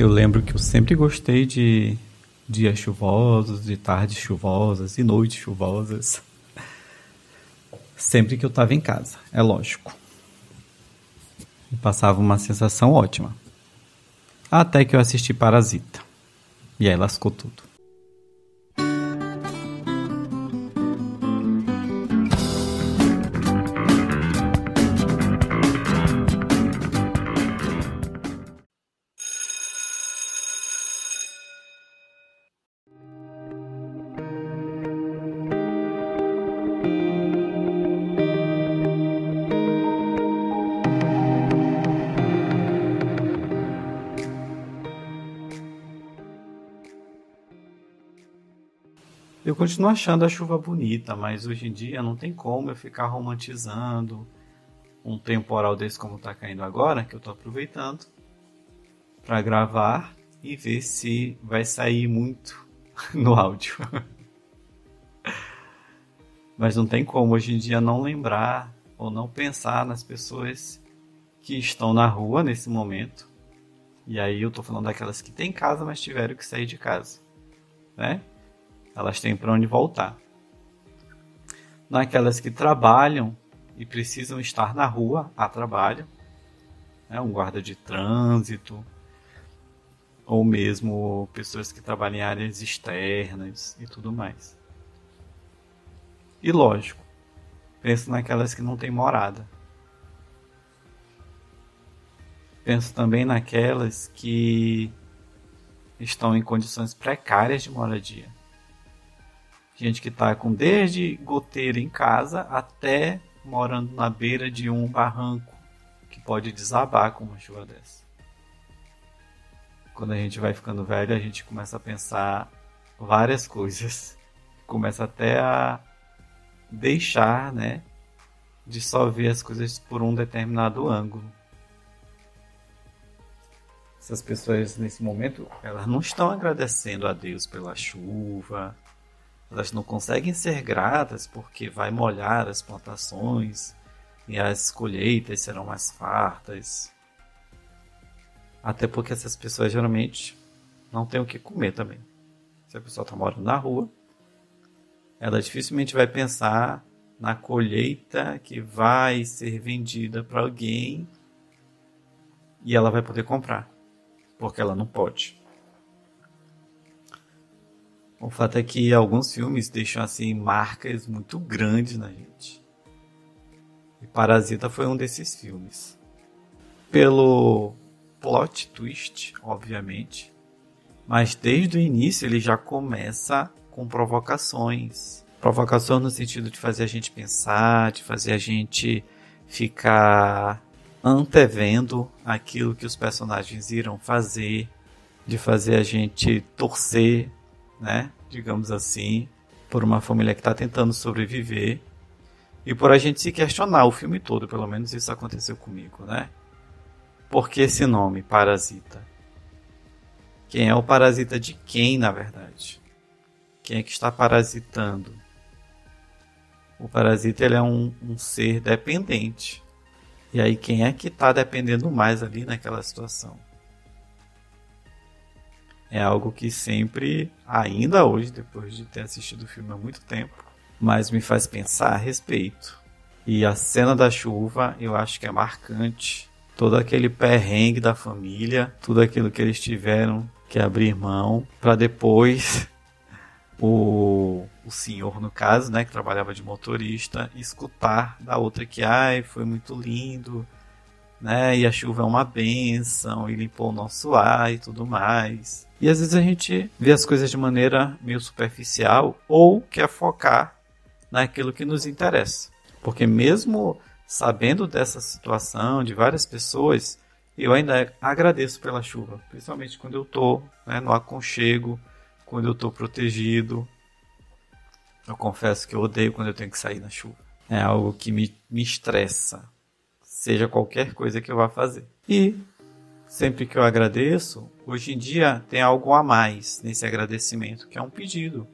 Eu lembro que eu sempre gostei de dias chuvosos, de tardes chuvosas e noites chuvosas. Sempre que eu estava em casa, é lógico. E passava uma sensação ótima. Até que eu assisti Parasita. E aí lascou tudo. Eu continuo achando a chuva bonita, mas hoje em dia não tem como eu ficar romantizando um temporal desse como está caindo agora, que eu estou aproveitando para gravar e ver se vai sair muito no áudio. mas não tem como hoje em dia não lembrar ou não pensar nas pessoas que estão na rua nesse momento. E aí eu estou falando daquelas que têm casa, mas tiveram que sair de casa, né? Elas têm para onde voltar. Naquelas que trabalham e precisam estar na rua a trabalho, né, um guarda de trânsito, ou mesmo pessoas que trabalham em áreas externas e tudo mais. E lógico, penso naquelas que não têm morada. Penso também naquelas que estão em condições precárias de moradia. Gente que está com desde goteira em casa até morando na beira de um barranco que pode desabar com uma chuva dessa. Quando a gente vai ficando velho, a gente começa a pensar várias coisas. Começa até a deixar, né, de só ver as coisas por um determinado ângulo. Essas pessoas nesse momento, elas não estão agradecendo a Deus pela chuva, elas não conseguem ser gratas porque vai molhar as plantações e as colheitas serão mais fartas. Até porque essas pessoas geralmente não têm o que comer também. Se a pessoa está morando na rua, ela dificilmente vai pensar na colheita que vai ser vendida para alguém e ela vai poder comprar, porque ela não pode. O fato é que alguns filmes deixam assim marcas muito grandes na gente. E Parasita foi um desses filmes. Pelo plot twist, obviamente, mas desde o início ele já começa com provocações. Provocações no sentido de fazer a gente pensar, de fazer a gente ficar antevendo aquilo que os personagens irão fazer, de fazer a gente torcer né? Digamos assim, por uma família que está tentando sobreviver e por a gente se questionar o filme todo, pelo menos isso aconteceu comigo, né? Por que esse nome, Parasita? Quem é o parasita de quem, na verdade? Quem é que está parasitando? O parasita ele é um, um ser dependente. E aí, quem é que está dependendo mais ali naquela situação? É algo que sempre, ainda hoje, depois de ter assistido o filme há muito tempo, mas me faz pensar a respeito. E a cena da chuva eu acho que é marcante. Todo aquele perrengue da família, tudo aquilo que eles tiveram que abrir mão para depois o, o senhor, no caso, né, que trabalhava de motorista, escutar da outra que, ai, foi muito lindo, né, e a chuva é uma benção, e limpou o nosso ar e tudo mais. E às vezes a gente vê as coisas de maneira meio superficial ou quer focar naquilo que nos interessa. Porque mesmo sabendo dessa situação de várias pessoas, eu ainda agradeço pela chuva, principalmente quando eu estou né, no aconchego, quando eu estou protegido. Eu confesso que eu odeio quando eu tenho que sair na chuva. É algo que me, me estressa, seja qualquer coisa que eu vá fazer. E sempre que eu agradeço, hoje em dia tem algo a mais nesse agradecimento, que é um pedido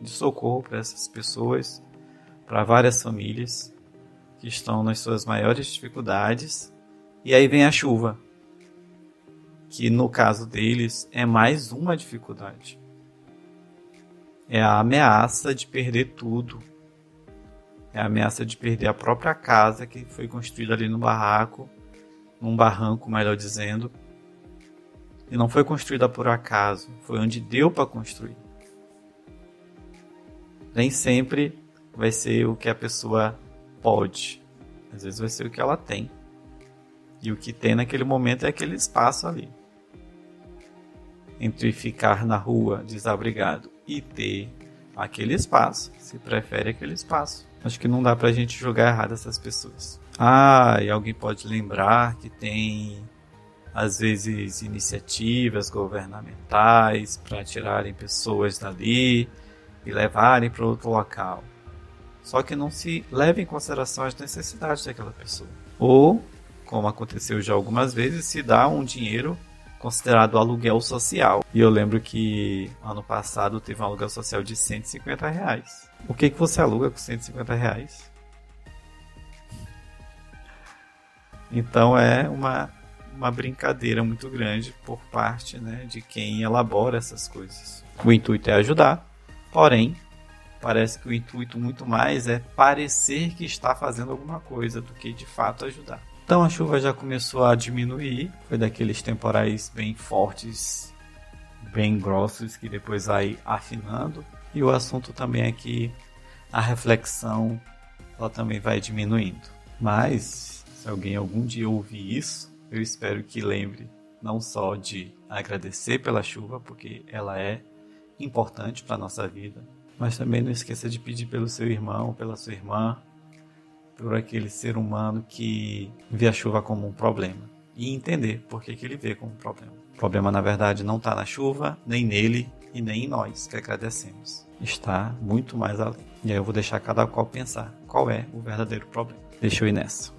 de socorro para essas pessoas, para várias famílias que estão nas suas maiores dificuldades. E aí vem a chuva. que no caso deles é mais uma dificuldade. É a ameaça de perder tudo. É a ameaça de perder a própria casa que foi construída ali no barraco, num barranco, melhor dizendo. E não foi construída por acaso, foi onde deu para construir. Nem sempre vai ser o que a pessoa pode, às vezes vai ser o que ela tem. E o que tem naquele momento é aquele espaço ali. Entre ficar na rua desabrigado e ter aquele espaço, se prefere aquele espaço. Acho que não dá pra gente julgar errado essas pessoas. Ah, e alguém pode lembrar que tem às vezes iniciativas governamentais para tirarem pessoas dali e levarem para outro local. Só que não se leva em consideração as necessidades daquela pessoa. Ou, como aconteceu já algumas vezes, se dá um dinheiro considerado aluguel social. E eu lembro que ano passado teve um aluguel social de 150 reais. O que, que você aluga com 150 reais? Então é uma, uma brincadeira muito grande por parte né, de quem elabora essas coisas. O intuito é ajudar, porém Parece que o intuito muito mais é parecer que está fazendo alguma coisa do que de fato ajudar. Então a chuva já começou a diminuir, foi daqueles temporais bem fortes, bem grossos que depois vai afinando. E o assunto também é que a reflexão ela também vai diminuindo. Mas se alguém algum dia ouvir isso, eu espero que lembre não só de agradecer pela chuva, porque ela é importante para a nossa vida, mas também não esqueça de pedir pelo seu irmão, pela sua irmã, por aquele ser humano que vê a chuva como um problema. E entender por que, que ele vê como um problema. O problema, na verdade, não está na chuva, nem nele e nem em nós que agradecemos. Está muito mais além. E aí eu vou deixar cada qual pensar qual é o verdadeiro problema. Deixa eu ir nessa.